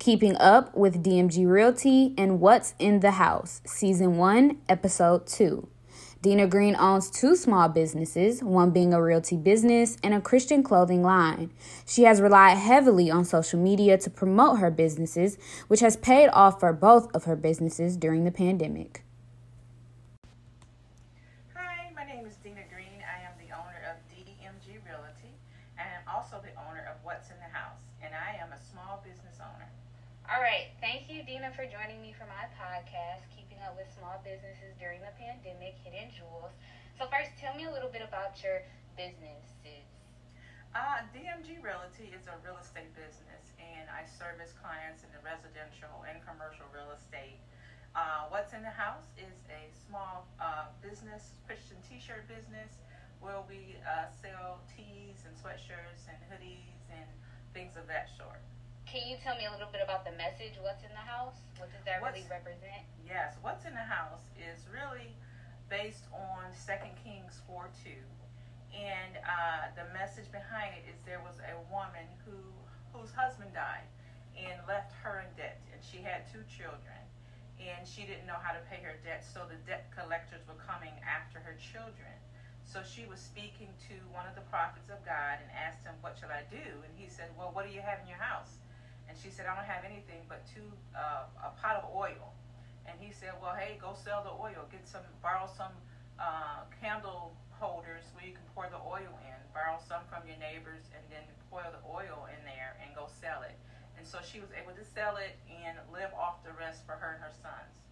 Keeping Up with DMG Realty and What's in the House, Season 1, Episode 2. Dina Green owns two small businesses, one being a realty business and a Christian clothing line. She has relied heavily on social media to promote her businesses, which has paid off for both of her businesses during the pandemic. Hi, my name is Dina Green. I am the owner of DMG Realty and I'm also the owner of What's in the House, and I am a small business owner. All right. Dina, for joining me for my podcast, Keeping Up with Small Businesses During the Pandemic, Hidden Jewels. So, first, tell me a little bit about your businesses. Uh, DMG Realty is a real estate business, and I service clients in the residential and commercial real estate. Uh, What's in the House is a small uh, business, Christian t shirt business, where we uh, sell tees and sweatshirts and hoodies and things of that sort. Can you tell me a little bit about the message, What's in the House? What does that really represent? Yes, what's in the house is really based on Second Kings 4 2. And uh, the message behind it is there was a woman who whose husband died and left her in debt. And she had two children. And she didn't know how to pay her debt, so the debt collectors were coming after her children. So she was speaking to one of the prophets of God and asked him, What shall I do? And he said, Well, what do you have in your house? And she said, I don't have anything but two uh, a pot of oil. And he said, Well, hey, go sell the oil. Get some, borrow some uh, candle holders where you can pour the oil in. Borrow some from your neighbors and then pour the oil in there and go sell it. And so she was able to sell it and live off the rest for her and her sons.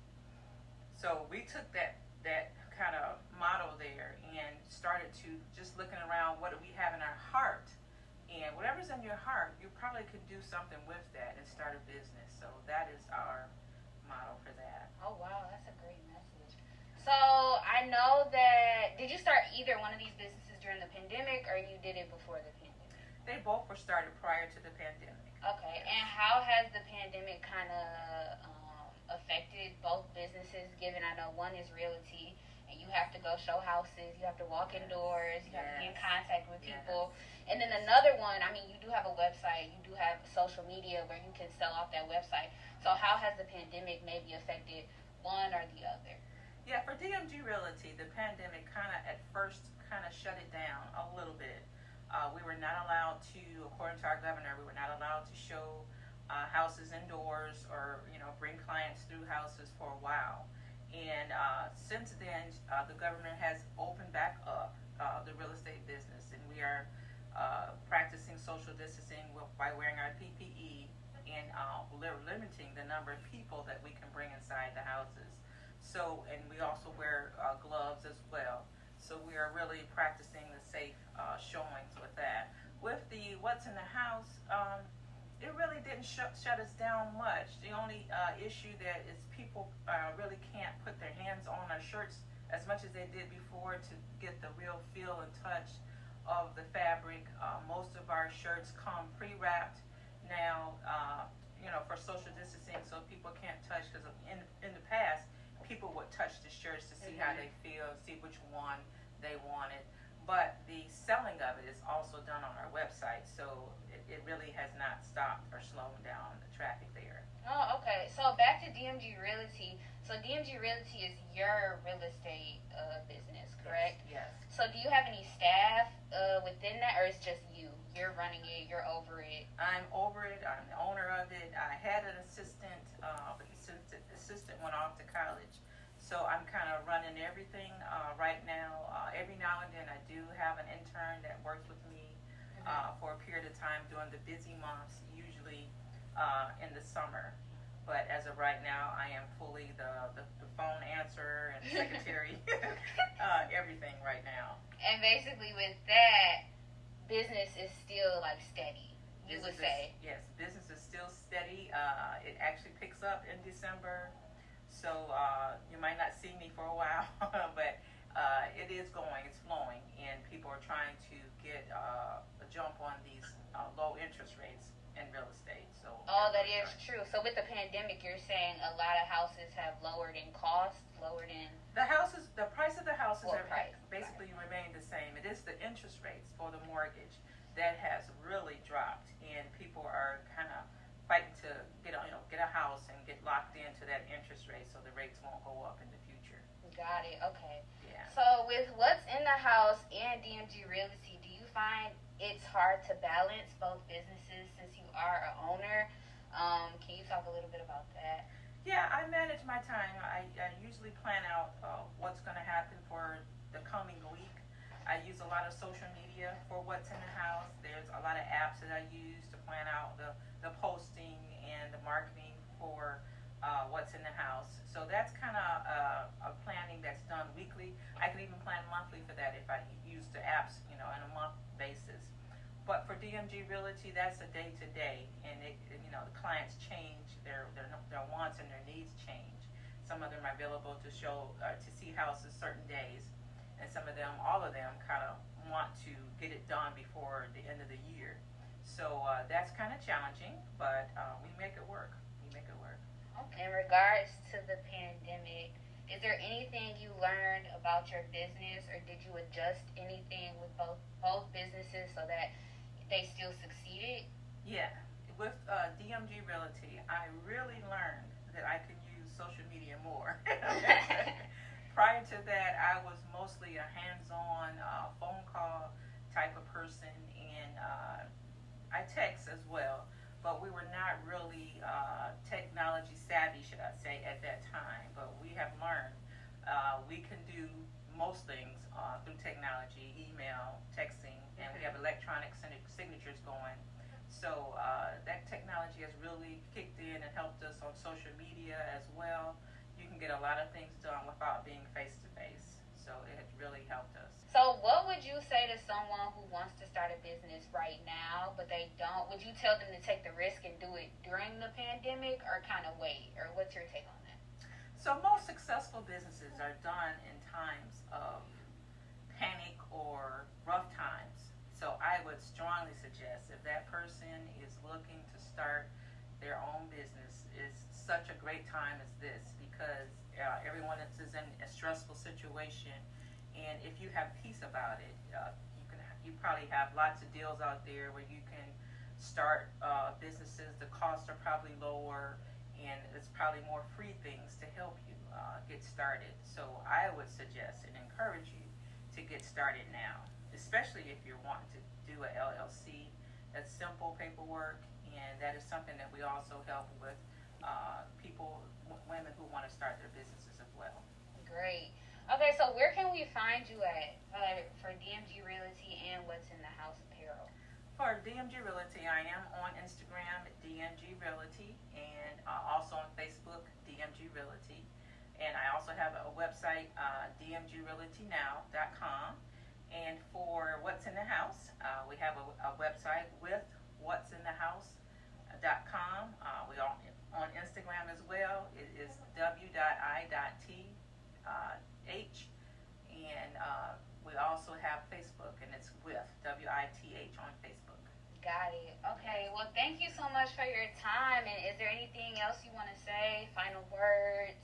So we took that that kind of model there and started to just looking around what do we have in our heart. And whatever's in your heart, you probably could do something with that and start a business. So that is our model for that. Oh, wow. That's a great message. So, I know that. Did you start either one of these businesses during the pandemic or you did it before the pandemic? They both were started prior to the pandemic. Okay, and how has the pandemic kind of um, affected both businesses? Given I know one is realty, you have to go show houses, you have to walk indoors, you have to be in contact with people, and then another one. I mean, you do have a website, you do have social media where you can sell off that website. So how has the pandemic maybe affected one or the other? Yeah, for DMG Realty, the pandemic kind of at first kind of shut it down a little bit. Uh, we were not allowed to, according to our governor, we were not allowed to show uh, houses indoors or you know bring clients through houses for a while. And uh, since then, uh, the government has opened back up uh, the real estate business, and we are uh, practicing social distancing by wearing our PPE and uh, limiting the number of people that we can bring inside the houses. So, and we also wear uh, gloves as well. So we are really practicing the safe showings with that. With the what's in the house, um, it really didn't shut shut us down much. The only uh, issue that is people uh, really can't put their hands on our shirts as much as they did before to get the real feel and touch of the fabric. Uh, most of our shirts come pre-wrapped now, uh, you know, for social distancing, so people can't touch. Because in in the past, people would touch the shirts to see how Mhm. they feel, see which one they wanted. But the selling of it is also done on our website, so it, it really has not stopped or slowed down the traffic there. Oh, okay. So back to DMG Realty. So DMG Realty is your real estate uh, business, correct? Yes. So do you have any staff uh, within that, or it's just you? You're running it. You're over it. I'm over it. I'm the owner of it. I had an assistant, uh, but the assistant went off to college. So I'm kind of running everything uh, right now. Uh, every now and then I do have an intern that works with me uh, for a period of time during the busy months, usually uh, in the summer. But as of right now, I am fully the, the, the phone answerer and secretary, uh, everything right now. And basically, with that, business is still like steady. You would Business is- say. Yes, business is still steady. Uh, it actually picks up in December. So uh, you might not see me for a while, but uh, it is going, it's flowing, and people are trying to get uh, a jump on these uh, low interest rates in real estate. So Oh, that is true. So with the pandemic, you're saying a lot of houses have lowered in cost, lowered in. The houses, the price of the houses have price? basically remained the same. It is the interest rates for the mortgage that has really dropped, and people are kind of fighting to get an get a house and get locked into that interest rate so the rates won't go up in the future. Got it. Okay. Yeah. So with what's in the house and DMG Realty, do you find it's hard to balance both businesses since you are a owner? Um, can you talk a little bit about that? Yeah, I manage my time. I, I usually plan out uh, what's going to happen for the coming week. I use a lot of social media for what's in the house. There's a lot of apps that I use to plan out the, the the marketing for uh, what's in the house. So that's kind of uh, a planning that's done weekly. I can even plan monthly for that if I use the apps, you know, on a month basis. But for DMG Realty, that's a day to day, and it, you know the clients change, their, their their wants and their needs change. Some of them are available to show uh, to see houses certain days, and some of them, all of them, kind of want to get it done before the end of the year. So uh, that's kind of challenging, but uh, we make it work. We make it work. In regards to the pandemic, is there anything you learned about your business, or did you adjust anything with both both businesses so that they still succeeded? Yeah, with uh, DMG Realty, I really learned that I could use social media more. Prior to that, I was mostly a hands-on uh, phone call type of person, and uh, I text as well. But we were not really uh, technology savvy, should I say, at that time. But we have learned uh, we can do most things uh, through technology, email, texting, and we have electronic signatures going. So uh, that technology has really kicked in and helped us on social media as well. You can get a lot of things done without being face to face. So it has really helped us. So, what would you say to someone who wants to start a business right now, but they don't? Would you tell them to take the risk and do it during the pandemic, or kind of wait? Or what's your take on that? So, most successful businesses are done in times of panic or rough times. So I would strongly suggest if that person is looking to start their own business, is such a great time as this because uh, everyone is in a stressful situation, and if you have peace about it, uh, you can you probably have lots of deals out there where you can start uh, businesses. The costs are probably lower, and it's probably more free things to help you uh, get started. So I would suggest and encourage you to get started now especially if you're wanting to do a LLC. That's simple paperwork, and that is something that we also help with uh, people, women who want to start their businesses as well. Great. Okay, so where can we find you at uh, for DMG Realty and What's in the House Apparel? For DMG Realty, I am on Instagram at DMG Realty and uh, also on Facebook, DMG Realty. And I also have a website, uh, dmgrealtynow.com. And for What's in the House, uh, we have a, a, website with What's in the House.com. Uh, we are on Instagram as well. It is w.i.t.h. And uh, we also have Facebook, and it's with W-I-T-H on Facebook. Got it. Okay. Well, thank you so much for your time. And is there anything else you want to say? Final words?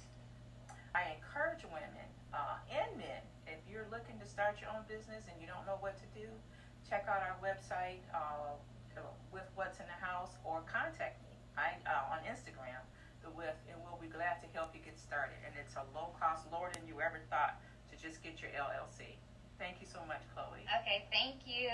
I encourage women uh, and men if you're looking to start your own business and you don't know what to do, check out our website uh, with what's in the house or contact me I, uh, on Instagram, the with, and we'll be glad to help you get started. And it's a low cost, lower than you ever thought just get your LLC. Thank you so much, Chloe. Okay, thank you.